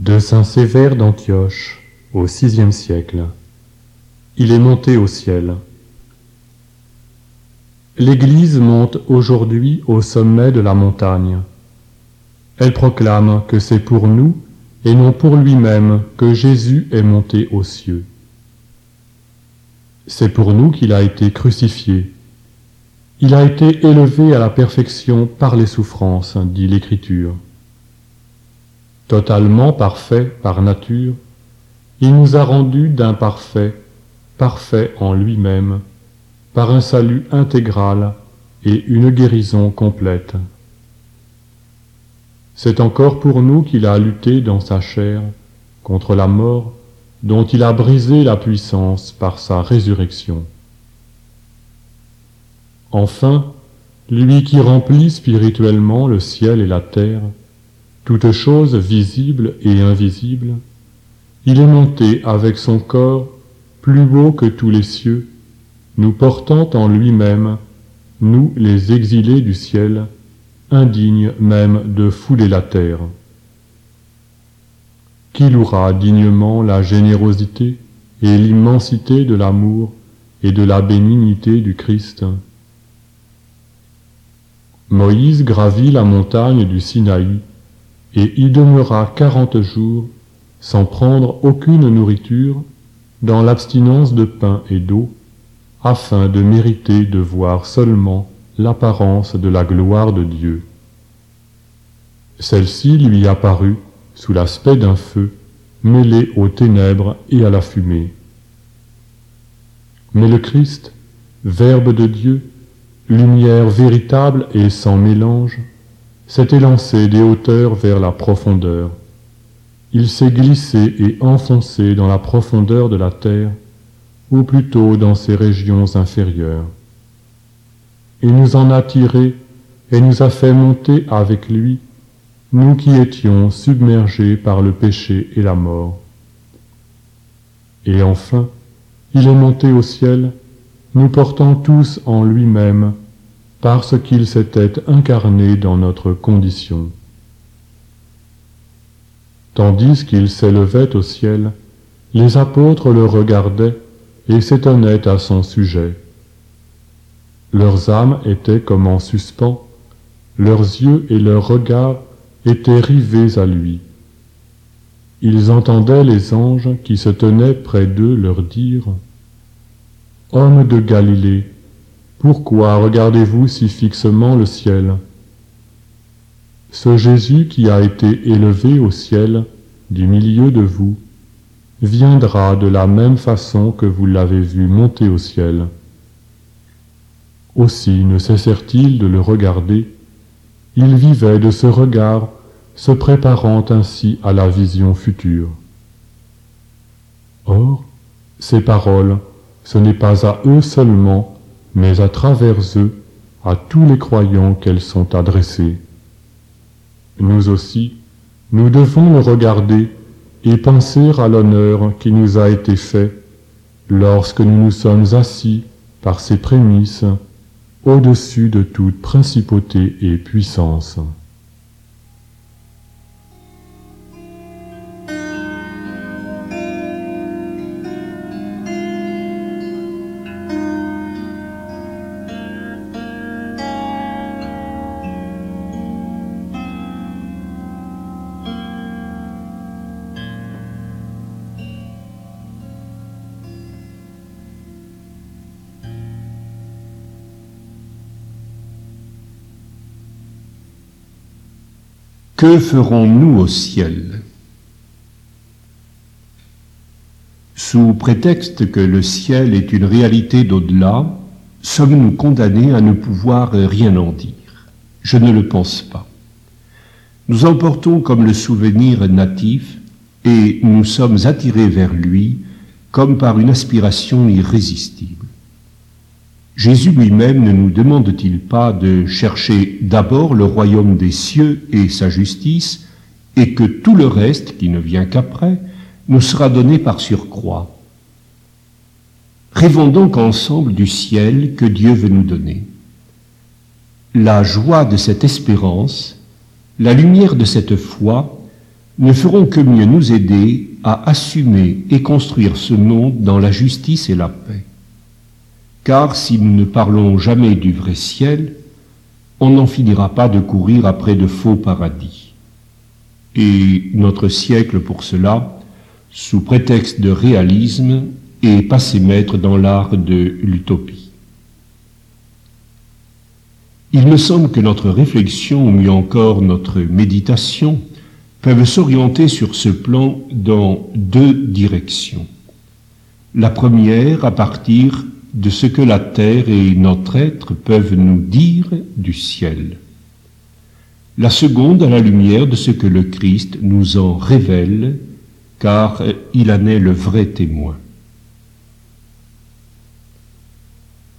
De Saint Sévère d'Antioche, au VIe siècle. Il est monté au ciel. L'Église monte aujourd'hui au sommet de la montagne. Elle proclame que c'est pour nous et non pour lui-même que Jésus est monté aux cieux. C'est pour nous qu'il a été crucifié. Il a été élevé à la perfection par les souffrances, dit l'Écriture. Totalement parfait par nature, il nous a rendus d'imparfait, parfait en lui-même, par un salut intégral et une guérison complète. C'est encore pour nous qu'il a lutté dans sa chair contre la mort dont il a brisé la puissance par sa résurrection. Enfin, lui qui remplit spirituellement le ciel et la terre, toutes choses visibles et invisibles, il est monté avec son corps plus beau que tous les cieux, nous portant en lui-même, nous les exilés du ciel, indignes même de fouler la terre. Qui louera dignement la générosité et l'immensité de l'amour et de la bénignité du Christ Moïse gravit la montagne du Sinaï et y demeura quarante jours sans prendre aucune nourriture dans l'abstinence de pain et d'eau, afin de mériter de voir seulement l'apparence de la gloire de Dieu. Celle-ci lui apparut sous l'aspect d'un feu mêlé aux ténèbres et à la fumée. Mais le Christ, Verbe de Dieu, lumière véritable et sans mélange, s'est élancé des hauteurs vers la profondeur. Il s'est glissé et enfoncé dans la profondeur de la terre, ou plutôt dans ses régions inférieures. Il nous en a tirés et nous a fait monter avec lui, nous qui étions submergés par le péché et la mort. Et enfin, il est monté au ciel, nous portant tous en lui-même parce qu'il s'était incarné dans notre condition. Tandis qu'il s'élevait au ciel, les apôtres le regardaient et s'étonnaient à son sujet. Leurs âmes étaient comme en suspens, leurs yeux et leurs regards étaient rivés à lui. Ils entendaient les anges qui se tenaient près d'eux leur dire Hommes de Galilée, pourquoi regardez-vous si fixement le ciel? Ce Jésus qui a été élevé au ciel du milieu de vous viendra de la même façon que vous l'avez vu monter au ciel. Aussi ne cessèrent-ils de le regarder, ils vivaient de ce regard, se préparant ainsi à la vision future. Or, ces paroles, ce n'est pas à eux seulement mais à travers eux à tous les croyants qu'elles sont adressées. Nous aussi, nous devons le regarder et penser à l'honneur qui nous a été fait lorsque nous nous sommes assis par ses prémices au-dessus de toute principauté et puissance. Que ferons-nous au ciel? Sous prétexte que le ciel est une réalité d'au-delà, sommes-nous condamnés à ne pouvoir rien en dire? Je ne le pense pas. Nous emportons comme le souvenir natif et nous sommes attirés vers lui comme par une aspiration irrésistible. Jésus lui-même ne nous demande-t-il pas de chercher d'abord le royaume des cieux et sa justice, et que tout le reste, qui ne vient qu'après, nous sera donné par surcroît? Rêvons donc ensemble du ciel que Dieu veut nous donner. La joie de cette espérance, la lumière de cette foi, ne feront que mieux nous aider à assumer et construire ce monde dans la justice et la paix. Car si nous ne parlons jamais du vrai ciel, on n'en finira pas de courir après de faux paradis. Et notre siècle, pour cela, sous prétexte de réalisme, est passé maître dans l'art de l'utopie. Il me semble que notre réflexion, ou mieux encore notre méditation, peuvent s'orienter sur ce plan dans deux directions. La première à partir de ce que la terre et notre être peuvent nous dire du ciel. La seconde à la lumière de ce que le Christ nous en révèle, car il en est le vrai témoin.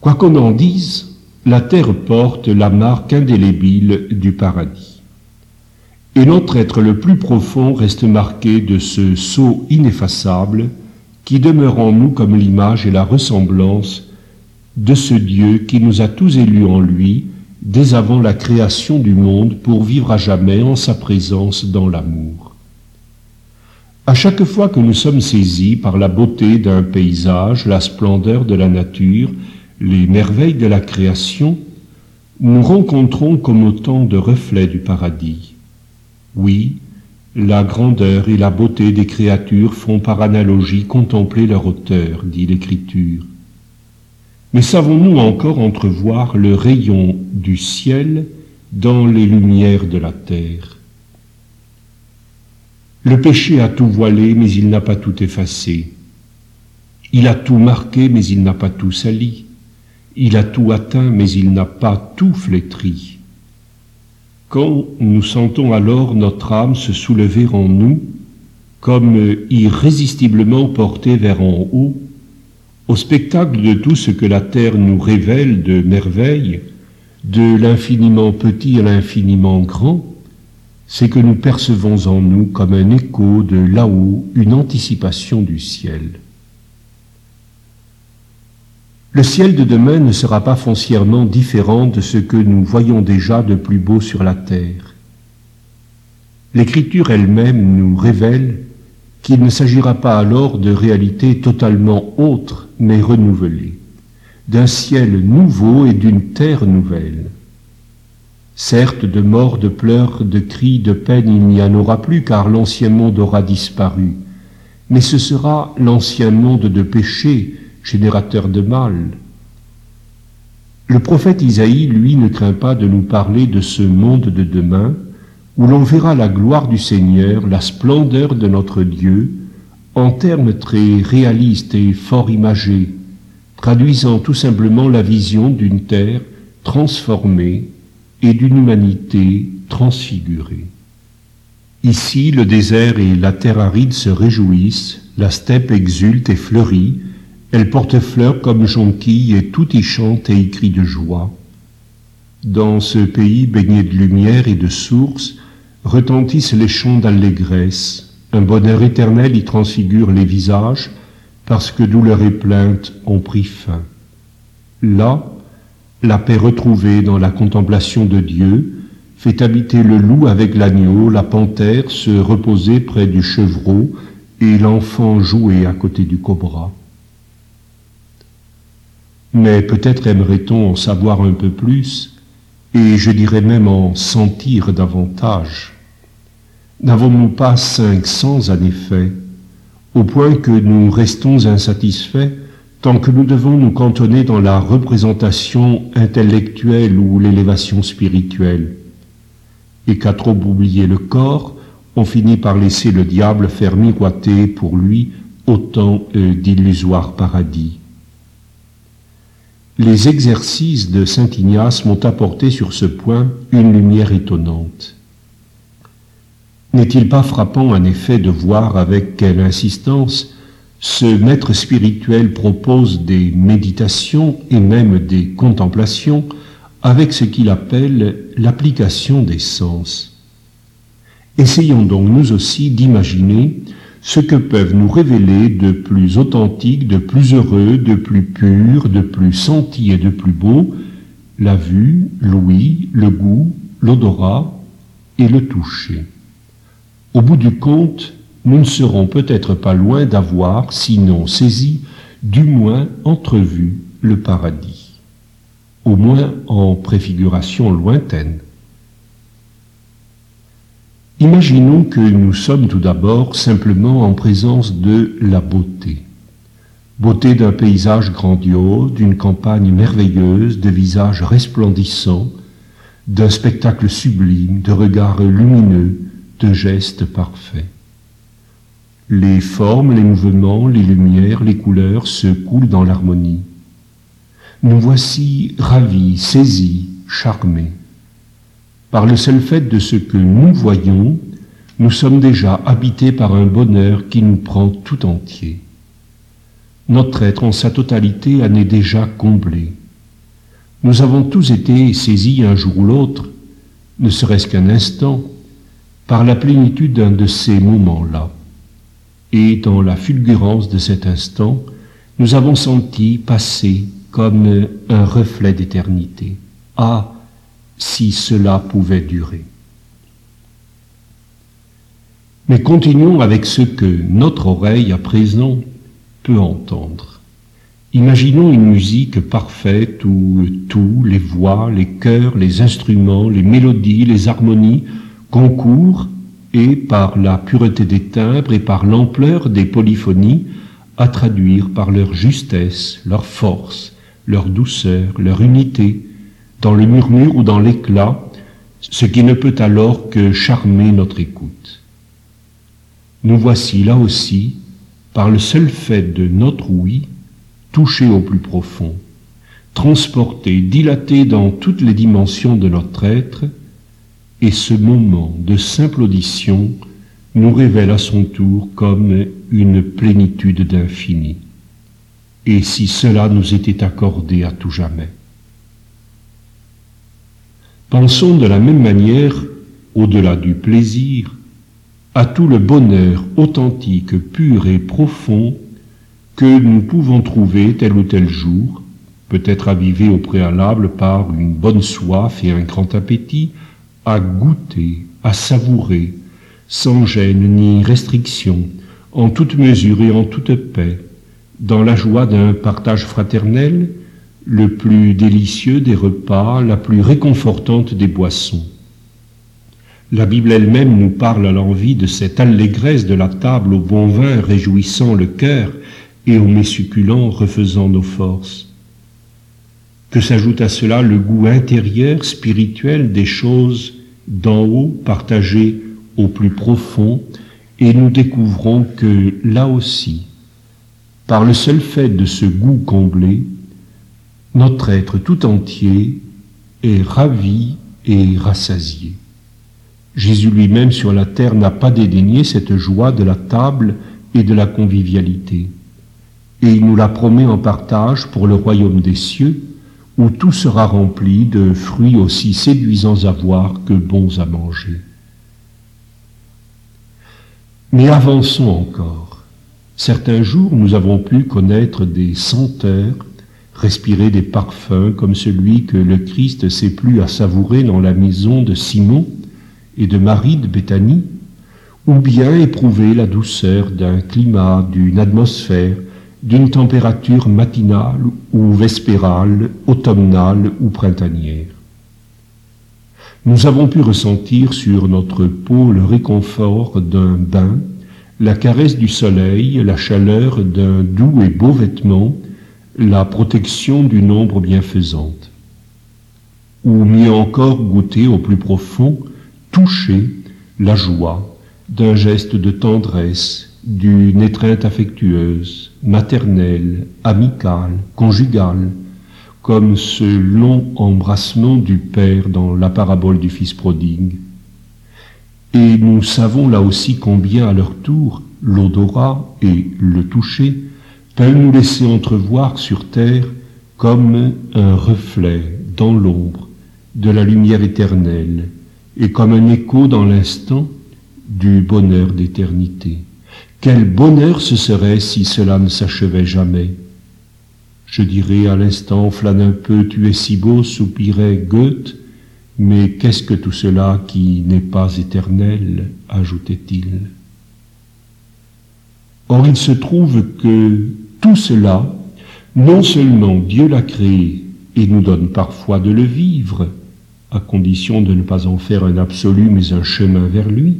Quoi qu'on en dise, la terre porte la marque indélébile du paradis. Et notre être le plus profond reste marqué de ce sceau ineffaçable qui demeure en nous comme l'image et la ressemblance de ce Dieu qui nous a tous élus en lui dès avant la création du monde pour vivre à jamais en sa présence dans l'amour. À chaque fois que nous sommes saisis par la beauté d'un paysage, la splendeur de la nature, les merveilles de la création, nous rencontrons comme autant de reflets du paradis. Oui, la grandeur et la beauté des créatures font par analogie contempler leur auteur, dit l'Écriture. Mais savons-nous encore entrevoir le rayon du ciel dans les lumières de la terre? Le péché a tout voilé, mais il n'a pas tout effacé. Il a tout marqué, mais il n'a pas tout sali. Il a tout atteint, mais il n'a pas tout flétri. Quand nous sentons alors notre âme se soulever en nous, comme irrésistiblement portée vers en haut, au spectacle de tout ce que la terre nous révèle de merveilles, de l'infiniment petit à l'infiniment grand, c'est que nous percevons en nous comme un écho de là-haut une anticipation du ciel. Le ciel de demain ne sera pas foncièrement différent de ce que nous voyons déjà de plus beau sur la terre. L'écriture elle-même nous révèle qu'il ne s'agira pas alors de réalités totalement autres mais renouvelée, d'un ciel nouveau et d'une terre nouvelle. Certes, de mort, de pleurs, de cris, de peine, il n'y en aura plus, car l'ancien monde aura disparu. Mais ce sera l'ancien monde de péché, générateur de mal. Le prophète Isaïe, lui, ne craint pas de nous parler de ce monde de demain, où l'on verra la gloire du Seigneur, la splendeur de notre Dieu, en termes très réalistes et fort imagés, traduisant tout simplement la vision d'une terre transformée et d'une humanité transfigurée. Ici, le désert et la terre aride se réjouissent, la steppe exulte et fleurit, elle porte fleurs comme jonquille et tout y chante et y crie de joie. Dans ce pays baigné de lumière et de sources, retentissent les chants d'allégresse, un bonheur éternel y transfigure les visages, parce que douleur et plainte ont pris fin. Là, la paix retrouvée dans la contemplation de Dieu fait habiter le loup avec l'agneau, la panthère se reposer près du chevreau et l'enfant jouer à côté du cobra. Mais peut-être aimerait-on en savoir un peu plus, et je dirais même en sentir davantage. N'avons-nous pas cinq sens en effet, au point que nous restons insatisfaits tant que nous devons nous cantonner dans la représentation intellectuelle ou l'élévation spirituelle? Et qu'à trop oublier le corps, on finit par laisser le diable faire miroiter pour lui autant d'illusoires paradis. Les exercices de Saint Ignace m'ont apporté sur ce point une lumière étonnante. N'est-il pas frappant en effet de voir avec quelle insistance ce maître spirituel propose des méditations et même des contemplations avec ce qu'il appelle l'application des sens? Essayons donc nous aussi d'imaginer ce que peuvent nous révéler de plus authentique, de plus heureux, de plus pur, de plus senti et de plus beau la vue, l'ouïe, le goût, l'odorat et le toucher. Au bout du compte, nous ne serons peut-être pas loin d'avoir, sinon saisi, du moins entrevu le paradis, au moins en préfiguration lointaine. Imaginons que nous sommes tout d'abord simplement en présence de la beauté. Beauté d'un paysage grandiose, d'une campagne merveilleuse, de visages resplendissants, d'un spectacle sublime, de regards lumineux, de gestes parfaits. Les formes, les mouvements, les lumières, les couleurs se coulent dans l'harmonie. Nous voici ravis, saisis, charmés. Par le seul fait de ce que nous voyons, nous sommes déjà habités par un bonheur qui nous prend tout entier. Notre être en sa totalité en est déjà comblé. Nous avons tous été saisis un jour ou l'autre, ne serait-ce qu'un instant, par la plénitude d'un de ces moments-là. Et dans la fulgurance de cet instant, nous avons senti passer comme un reflet d'éternité. Ah, si cela pouvait durer. Mais continuons avec ce que notre oreille à présent peut entendre. Imaginons une musique parfaite où tout, les voix, les chœurs, les instruments, les mélodies, les harmonies concourent et, par la pureté des timbres et par l'ampleur des polyphonies, à traduire par leur justesse, leur force, leur douceur, leur unité, dans le murmure ou dans l'éclat, ce qui ne peut alors que charmer notre écoute. Nous voici là aussi, par le seul fait de notre oui, touchés au plus profond, transportés, dilatés dans toutes les dimensions de notre être, et ce moment de simple audition nous révèle à son tour comme une plénitude d'infini. Et si cela nous était accordé à tout jamais Pensons de la même manière, au-delà du plaisir, à tout le bonheur authentique, pur et profond que nous pouvons trouver tel ou tel jour, peut-être avivé au préalable par une bonne soif et un grand appétit, à goûter, à savourer, sans gêne ni restriction, en toute mesure et en toute paix, dans la joie d'un partage fraternel, le plus délicieux des repas, la plus réconfortante des boissons. La Bible elle-même nous parle à l'envie de cette allégresse de la table au bon vin réjouissant le cœur et au mets succulent refaisant nos forces. Que s'ajoute à cela le goût intérieur, spirituel des choses d'en haut partagées au plus profond, et nous découvrons que là aussi, par le seul fait de ce goût comblé, notre être tout entier est ravi et rassasié. Jésus lui-même sur la terre n'a pas dédaigné cette joie de la table et de la convivialité, et il nous la promet en partage pour le royaume des cieux, où tout sera rempli de fruits aussi séduisants à voir que bons à manger. Mais avançons encore. Certains jours, nous avons pu connaître des senteurs respirer des parfums comme celui que le Christ s'est plu à savourer dans la maison de Simon et de Marie de Béthanie, ou bien éprouver la douceur d'un climat, d'une atmosphère, d'une température matinale ou vespérale, automnale ou printanière. Nous avons pu ressentir sur notre peau le réconfort d'un bain, la caresse du soleil, la chaleur d'un doux et beau vêtement, la protection d'une ombre bienfaisante, ou mieux encore goûter au plus profond, toucher la joie d'un geste de tendresse, d'une étreinte affectueuse, maternelle, amicale, conjugale, comme ce long embrassement du Père dans la parabole du Fils prodigue. Et nous savons là aussi combien à leur tour l'odorat et le toucher peuvent nous laisser entrevoir sur terre comme un reflet dans l'ombre de la lumière éternelle et comme un écho dans l'instant du bonheur d'éternité. Quel bonheur ce serait si cela ne s'achevait jamais. Je dirais à l'instant, flâne un peu, tu es si beau, soupirait Goethe, Mais qu'est-ce que tout cela qui n'est pas éternel ajoutait-il. Or il se trouve que tout cela, non seulement Dieu l'a créé et nous donne parfois de le vivre, à condition de ne pas en faire un absolu mais un chemin vers lui,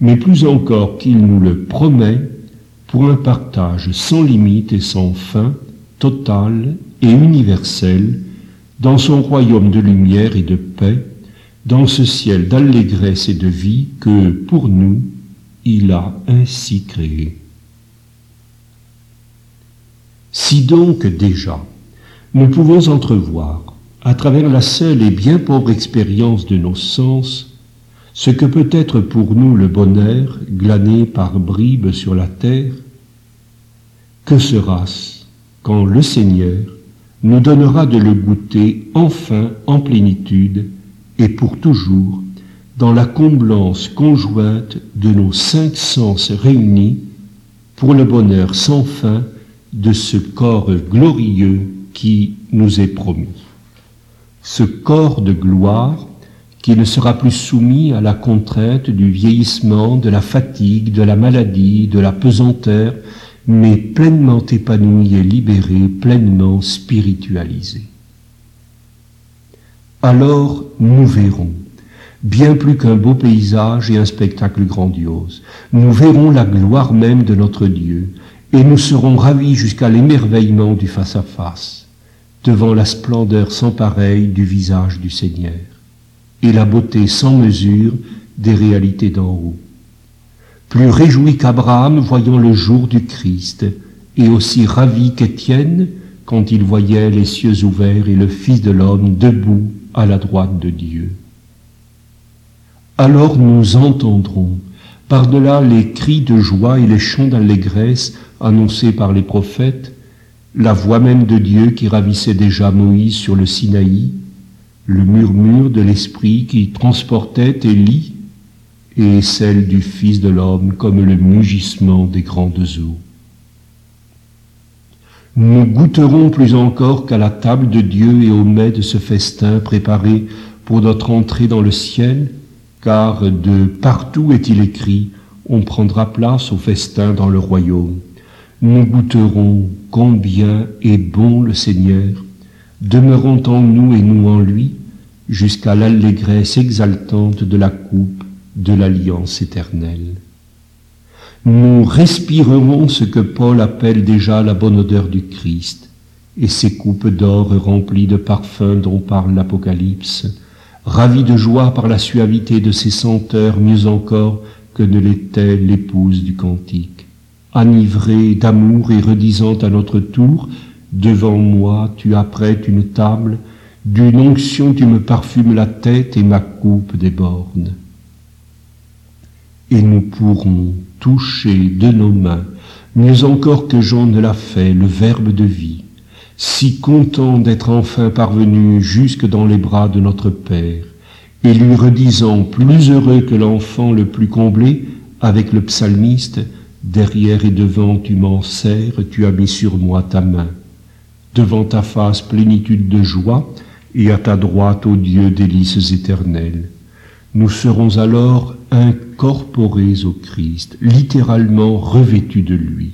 mais plus encore qu'il nous le promet pour un partage sans limite et sans fin, total et universel, dans son royaume de lumière et de paix, dans ce ciel d'allégresse et de vie que, pour nous, il a ainsi créé. Si donc déjà nous pouvons entrevoir, à travers la seule et bien pauvre expérience de nos sens, ce que peut être pour nous le bonheur glané par bribes sur la terre, que sera-ce quand le Seigneur nous donnera de le goûter enfin en plénitude et pour toujours dans la comblance conjointe de nos cinq sens réunis pour le bonheur sans fin de ce corps glorieux qui nous est promis. Ce corps de gloire qui ne sera plus soumis à la contrainte du vieillissement, de la fatigue, de la maladie, de la pesanteur, mais pleinement épanoui et libéré, pleinement spiritualisé. Alors nous verrons, bien plus qu'un beau paysage et un spectacle grandiose, nous verrons la gloire même de notre Dieu, et nous serons ravis jusqu'à l'émerveillement du face-à-face, devant la splendeur sans pareille du visage du Seigneur, et la beauté sans mesure des réalités d'en haut. Plus réjoui qu'Abraham voyant le jour du Christ, et aussi ravi qu'Étienne quand il voyait les cieux ouverts et le Fils de l'homme debout à la droite de Dieu. Alors nous entendrons, par-delà les cris de joie et les chants d'allégresse annoncés par les prophètes, la voix même de Dieu qui ravissait déjà Moïse sur le Sinaï, le murmure de l'Esprit qui transportait Élie, et celle du Fils de l'homme comme le mugissement des grandes eaux. Nous goûterons plus encore qu'à la table de Dieu et au mets de ce festin préparé pour notre entrée dans le ciel, car de partout est-il écrit, on prendra place au festin dans le royaume nous goûterons combien est bon le Seigneur, demeurant en nous et nous en lui, jusqu'à l'allégresse exaltante de la coupe de l'alliance éternelle. Nous respirerons ce que Paul appelle déjà la bonne odeur du Christ, et ces coupes d'or remplies de parfums dont parle l'Apocalypse, ravis de joie par la suavité de ces senteurs mieux encore que ne l'était l'épouse du cantique enivré d'amour et redisant à notre tour, Devant moi tu apprêtes une table, d'une onction tu me parfumes la tête et ma coupe déborde. Et nous pourrons toucher de nos mains, mieux encore que Jean ne l'a fait, le Verbe de vie, si content d'être enfin parvenu jusque dans les bras de notre Père, et lui redisant, plus heureux que l'enfant le plus comblé, avec le psalmiste, Derrière et devant tu m'en sers, tu as mis sur moi ta main. Devant ta face plénitude de joie, et à ta droite, ô Dieu, délices éternelles. Nous serons alors incorporés au Christ, littéralement revêtus de lui,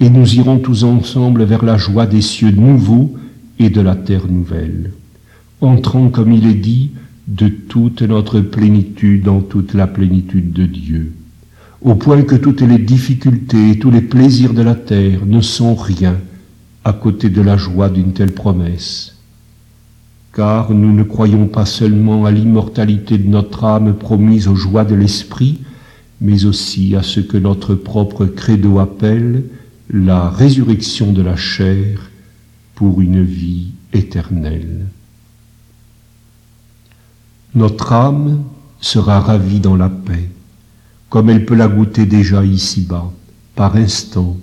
et nous irons tous ensemble vers la joie des cieux nouveaux et de la terre nouvelle, entrant, comme il est dit, de toute notre plénitude dans toute la plénitude de Dieu au point que toutes les difficultés et tous les plaisirs de la terre ne sont rien à côté de la joie d'une telle promesse. Car nous ne croyons pas seulement à l'immortalité de notre âme promise aux joies de l'esprit, mais aussi à ce que notre propre credo appelle la résurrection de la chair pour une vie éternelle. Notre âme sera ravie dans la paix comme elle peut la goûter déjà ici-bas, par instant,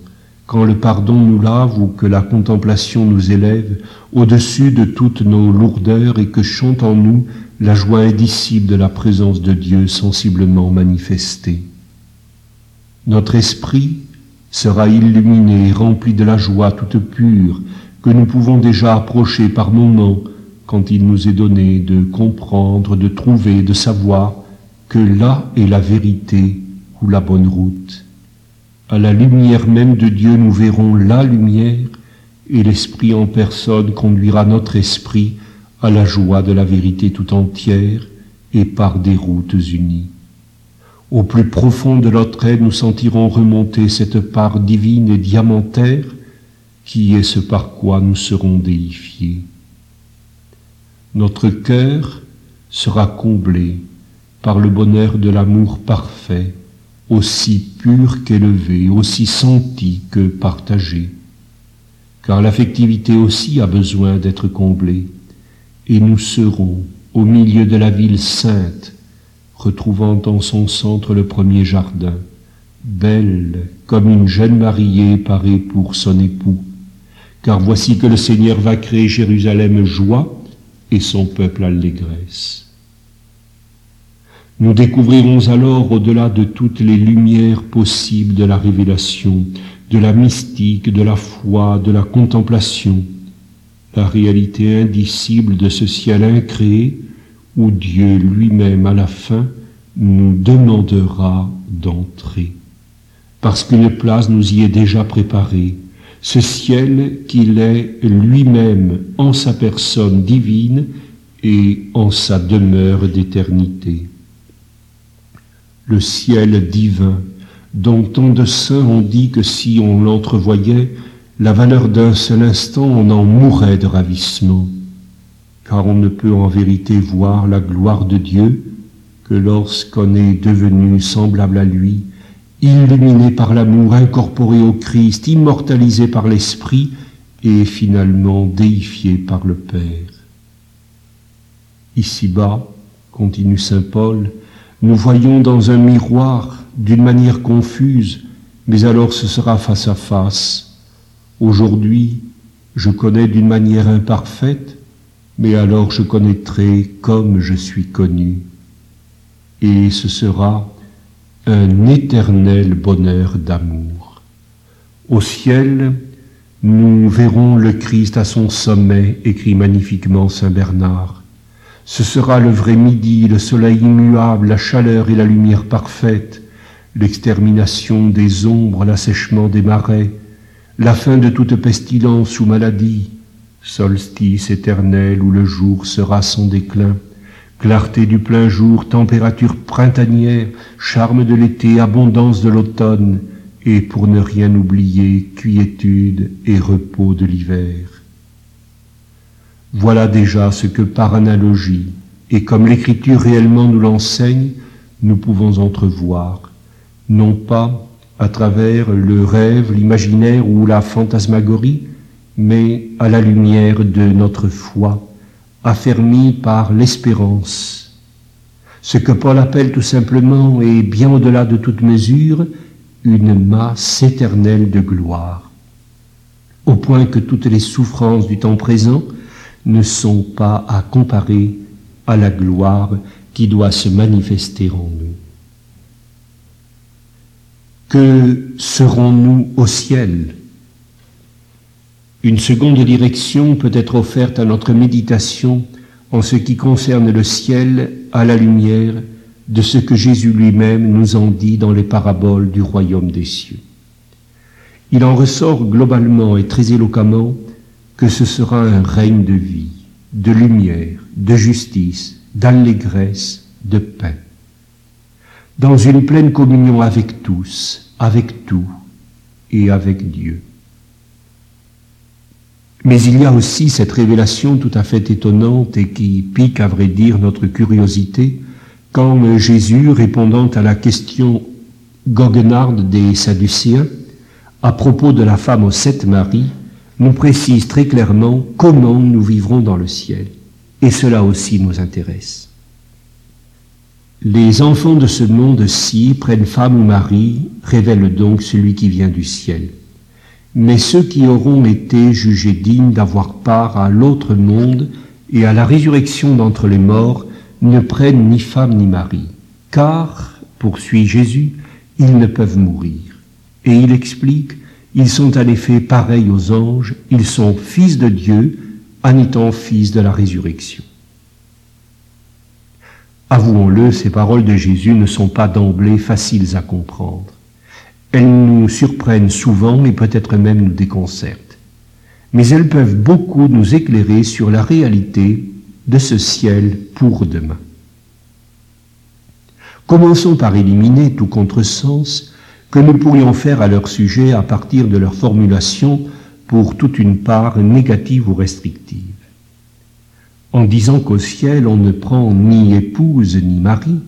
quand le pardon nous lave ou que la contemplation nous élève au-dessus de toutes nos lourdeurs et que chante en nous la joie indicible de la présence de Dieu sensiblement manifestée. Notre esprit sera illuminé et rempli de la joie toute pure que nous pouvons déjà approcher par moments quand il nous est donné de comprendre, de trouver, de savoir que là est la vérité ou la bonne route. À la lumière même de Dieu, nous verrons la lumière et l'Esprit en personne conduira notre esprit à la joie de la vérité tout entière et par des routes unies. Au plus profond de notre être, nous sentirons remonter cette part divine et diamantaire qui est ce par quoi nous serons déifiés. Notre cœur sera comblé par le bonheur de l'amour parfait, aussi pur qu'élevé, aussi senti que partagé. Car l'affectivité aussi a besoin d'être comblée, et nous serons au milieu de la ville sainte, retrouvant en son centre le premier jardin, belle comme une jeune mariée parée pour son époux. Car voici que le Seigneur va créer Jérusalem joie et son peuple allégresse. Nous découvrirons alors, au-delà de toutes les lumières possibles de la révélation, de la mystique, de la foi, de la contemplation, la réalité indicible de ce ciel incréé où Dieu lui-même à la fin nous demandera d'entrer. Parce qu'une place nous y est déjà préparée, ce ciel qu'il est lui-même en sa personne divine et en sa demeure d'éternité le ciel divin, dont tant de saints ont dit que si on l'entrevoyait, la valeur d'un seul instant, on en mourrait de ravissement, car on ne peut en vérité voir la gloire de Dieu que lorsqu'on est devenu semblable à lui, illuminé par l'amour, incorporé au Christ, immortalisé par l'Esprit et finalement déifié par le Père. Ici-bas, continue Saint Paul, nous voyons dans un miroir d'une manière confuse, mais alors ce sera face à face. Aujourd'hui, je connais d'une manière imparfaite, mais alors je connaîtrai comme je suis connu. Et ce sera un éternel bonheur d'amour. Au ciel, nous verrons le Christ à son sommet, écrit magnifiquement Saint Bernard. Ce sera le vrai midi, le soleil immuable, la chaleur et la lumière parfaite, l'extermination des ombres, l'assèchement des marais, la fin de toute pestilence ou maladie, solstice éternel où le jour sera son déclin, clarté du plein jour, température printanière, charme de l'été, abondance de l'automne, et pour ne rien oublier, quiétude et repos de l'hiver. Voilà déjà ce que par analogie, et comme l'Écriture réellement nous l'enseigne, nous pouvons entrevoir, non pas à travers le rêve, l'imaginaire ou la fantasmagorie, mais à la lumière de notre foi, affermie par l'espérance. Ce que Paul appelle tout simplement, et bien au-delà de toute mesure, une masse éternelle de gloire, au point que toutes les souffrances du temps présent ne sont pas à comparer à la gloire qui doit se manifester en nous. Que serons-nous au ciel? Une seconde direction peut être offerte à notre méditation en ce qui concerne le ciel à la lumière de ce que Jésus lui-même nous en dit dans les paraboles du royaume des cieux. Il en ressort globalement et très éloquemment que ce sera un règne de vie, de lumière, de justice, d'allégresse, de paix. Dans une pleine communion avec tous, avec tout et avec Dieu. Mais il y a aussi cette révélation tout à fait étonnante et qui pique à vrai dire notre curiosité quand Jésus, répondant à la question goguenarde des Sadducéens à propos de la femme aux sept maris, nous précise très clairement comment nous vivrons dans le ciel. Et cela aussi nous intéresse. Les enfants de ce monde-ci prennent femme ou mari, révèlent donc celui qui vient du ciel. Mais ceux qui auront été jugés dignes d'avoir part à l'autre monde et à la résurrection d'entre les morts ne prennent ni femme ni mari, car, poursuit Jésus, ils ne peuvent mourir. Et il explique ils sont en effet pareils aux anges, ils sont fils de Dieu en étant fils de la résurrection. Avouons-le, ces paroles de Jésus ne sont pas d'emblée faciles à comprendre. Elles nous surprennent souvent et peut-être même nous déconcertent. Mais elles peuvent beaucoup nous éclairer sur la réalité de ce ciel pour demain. Commençons par éliminer tout contresens que nous pourrions faire à leur sujet à partir de leur formulation pour toute une part négative ou restrictive. En disant qu'au ciel on ne prend ni épouse ni mari,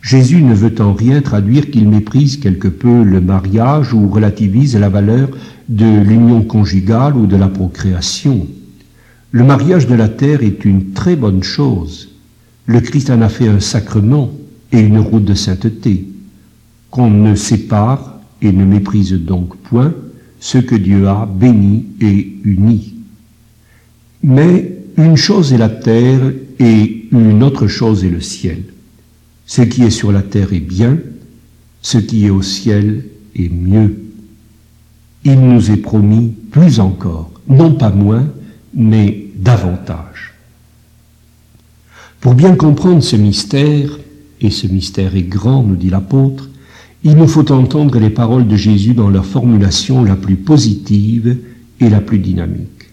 Jésus ne veut en rien traduire qu'il méprise quelque peu le mariage ou relativise la valeur de l'union conjugale ou de la procréation. Le mariage de la terre est une très bonne chose. Le Christ en a fait un sacrement et une route de sainteté, qu'on ne sépare et ne méprise donc point ce que Dieu a béni et uni. Mais une chose est la terre et une autre chose est le ciel. Ce qui est sur la terre est bien, ce qui est au ciel est mieux. Il nous est promis plus encore, non pas moins, mais davantage. Pour bien comprendre ce mystère, et ce mystère est grand, nous dit l'apôtre, il nous faut entendre les paroles de Jésus dans leur formulation la plus positive et la plus dynamique.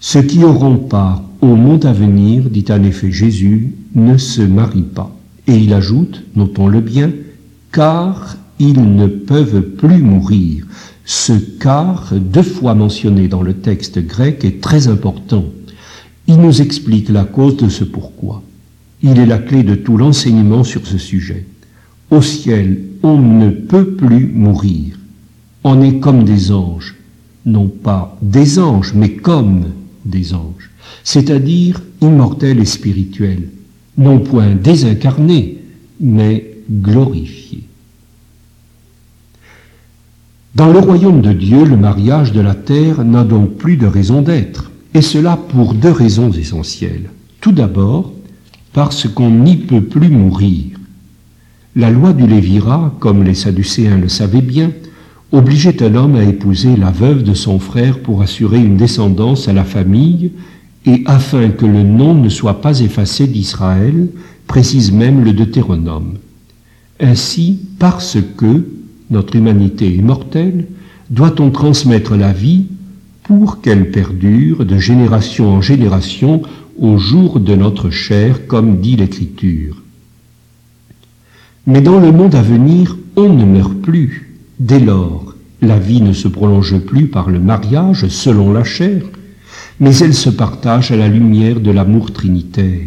Ceux qui auront part au monde à venir, dit en effet Jésus, ne se marient pas. Et il ajoute, notons-le bien, car ils ne peuvent plus mourir. Ce car, deux fois mentionné dans le texte grec, est très important. Il nous explique la cause de ce pourquoi. Il est la clé de tout l'enseignement sur ce sujet. Au ciel, on ne peut plus mourir. On est comme des anges. Non pas des anges, mais comme des anges. C'est-à-dire immortels et spirituels. Non point désincarnés, mais glorifiés. Dans le royaume de Dieu, le mariage de la terre n'a donc plus de raison d'être, et cela pour deux raisons essentielles. Tout d'abord, parce qu'on n'y peut plus mourir. La loi du Lévira, comme les Sadducéens le savaient bien, obligeait un homme à épouser la veuve de son frère pour assurer une descendance à la famille et afin que le nom ne soit pas effacé d'Israël, précise même le Deutéronome. Ainsi, parce que notre humanité est mortelle, doit-on transmettre la vie pour qu'elle perdure de génération en génération au jour de notre chair, comme dit l'Écriture. Mais dans le monde à venir, on ne meurt plus. Dès lors, la vie ne se prolonge plus par le mariage selon la chair, mais elle se partage à la lumière de l'amour trinitaire.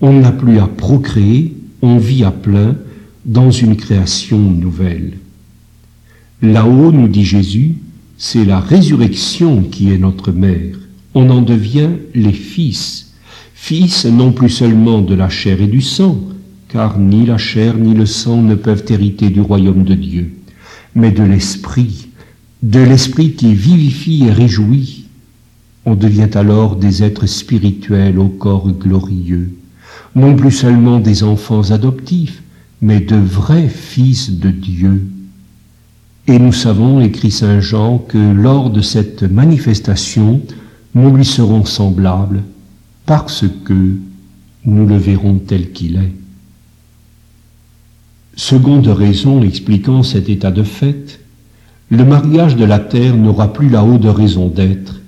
On n'a plus à procréer, on vit à plein dans une création nouvelle. Là-haut, nous dit Jésus, c'est la résurrection qui est notre mère on en devient les fils, fils non plus seulement de la chair et du sang, car ni la chair ni le sang ne peuvent hériter du royaume de Dieu, mais de l'Esprit, de l'Esprit qui vivifie et réjouit. On devient alors des êtres spirituels au corps glorieux, non plus seulement des enfants adoptifs, mais de vrais fils de Dieu. Et nous savons, écrit Saint Jean, que lors de cette manifestation, nous lui serons semblables parce que nous le verrons tel qu'il est. Seconde raison expliquant cet état de fait, le mariage de la terre n'aura plus la haute raison d'être,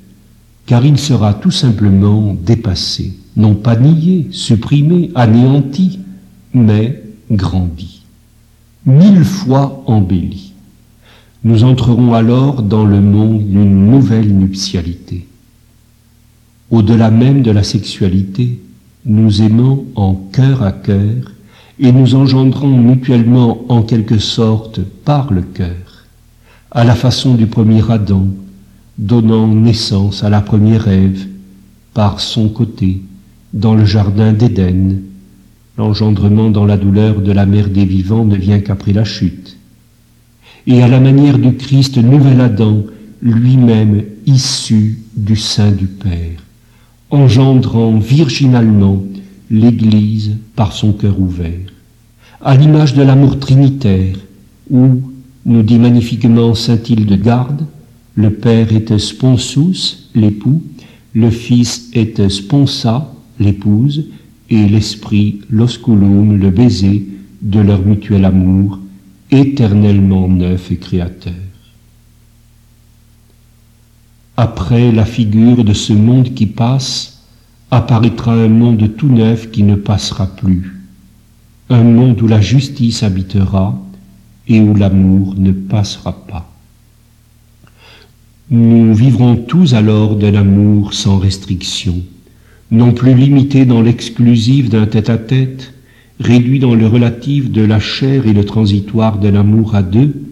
car il sera tout simplement dépassé, non pas nié, supprimé, anéanti, mais grandi, mille fois embelli. Nous entrerons alors dans le monde d'une nouvelle nuptialité. Au-delà même de la sexualité, nous aimons en cœur à cœur et nous engendrons mutuellement en quelque sorte par le cœur, à la façon du premier Adam, donnant naissance à la première Ève, par son côté, dans le jardin d'Éden. L'engendrement dans la douleur de la mère des vivants ne vient qu'après la chute. Et à la manière du Christ, nouvel Adam, lui-même issu du sein du Père engendrant virginalement l'Église par son cœur ouvert, à l'image de l'amour trinitaire, où, nous dit magnifiquement saint Hildegarde, le Père était sponsus, l'époux, le Fils est sponsa, l'épouse, et l'Esprit, l'osculum, le baiser de leur mutuel amour, éternellement neuf et créateur. Après la figure de ce monde qui passe, apparaîtra un monde tout neuf qui ne passera plus, un monde où la justice habitera et où l'amour ne passera pas. Nous vivrons tous alors d'un amour sans restriction, non plus limité dans l'exclusif d'un tête-à-tête, réduit dans le relatif de la chair et le transitoire d'un amour à deux,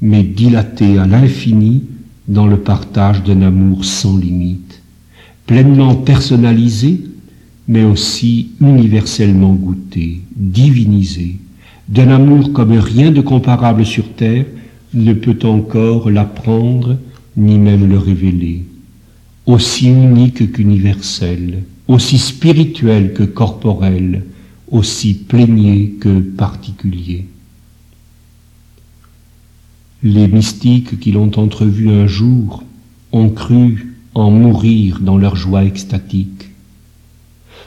mais dilaté à l'infini dans le partage d'un amour sans limite, pleinement personnalisé, mais aussi universellement goûté, divinisé, d'un amour comme rien de comparable sur terre ne peut encore l'apprendre ni même le révéler, aussi unique qu'universel, aussi spirituel que corporel, aussi plénier que particulier. Les mystiques qui l'ont entrevu un jour ont cru en mourir dans leur joie extatique.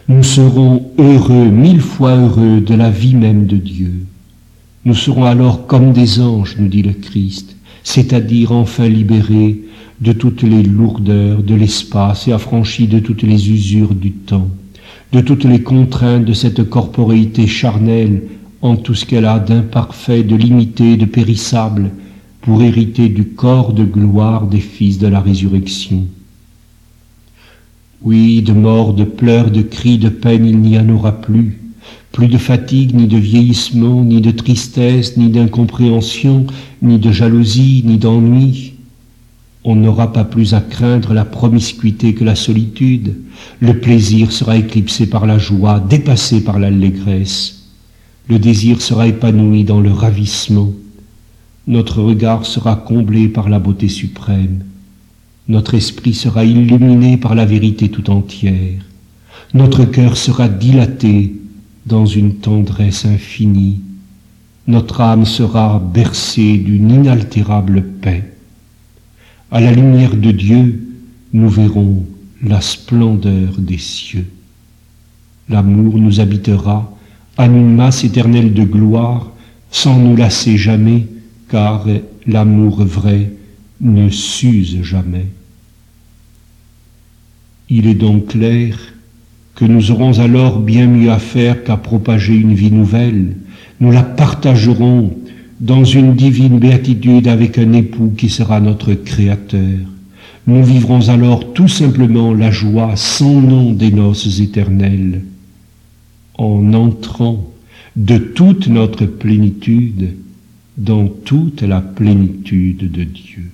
Nous serons heureux, mille fois heureux de la vie même de Dieu. Nous serons alors comme des anges, nous dit le Christ, c'est-à-dire enfin libérés de toutes les lourdeurs de l'espace et affranchis de toutes les usures du temps, de toutes les contraintes de cette corporéité charnelle en tout ce qu'elle a d'imparfait, de limité, de périssable, pour hériter du corps de gloire des fils de la résurrection. Oui, de mort, de pleurs, de cris, de peine, il n'y en aura plus, plus de fatigue, ni de vieillissement, ni de tristesse, ni d'incompréhension, ni de jalousie, ni d'ennui. On n'aura pas plus à craindre la promiscuité que la solitude. Le plaisir sera éclipsé par la joie, dépassé par l'allégresse. Le désir sera épanoui dans le ravissement. Notre regard sera comblé par la beauté suprême. Notre esprit sera illuminé par la vérité tout entière. Notre cœur sera dilaté dans une tendresse infinie. Notre âme sera bercée d'une inaltérable paix. À la lumière de Dieu, nous verrons la splendeur des cieux. L'amour nous habitera à une masse éternelle de gloire, sans nous lasser jamais, car l'amour vrai ne s'use jamais. Il est donc clair que nous aurons alors bien mieux à faire qu'à propager une vie nouvelle. Nous la partagerons dans une divine béatitude avec un époux qui sera notre Créateur. Nous vivrons alors tout simplement la joie sans nom des noces éternelles, en entrant de toute notre plénitude dans toute la plénitude de Dieu.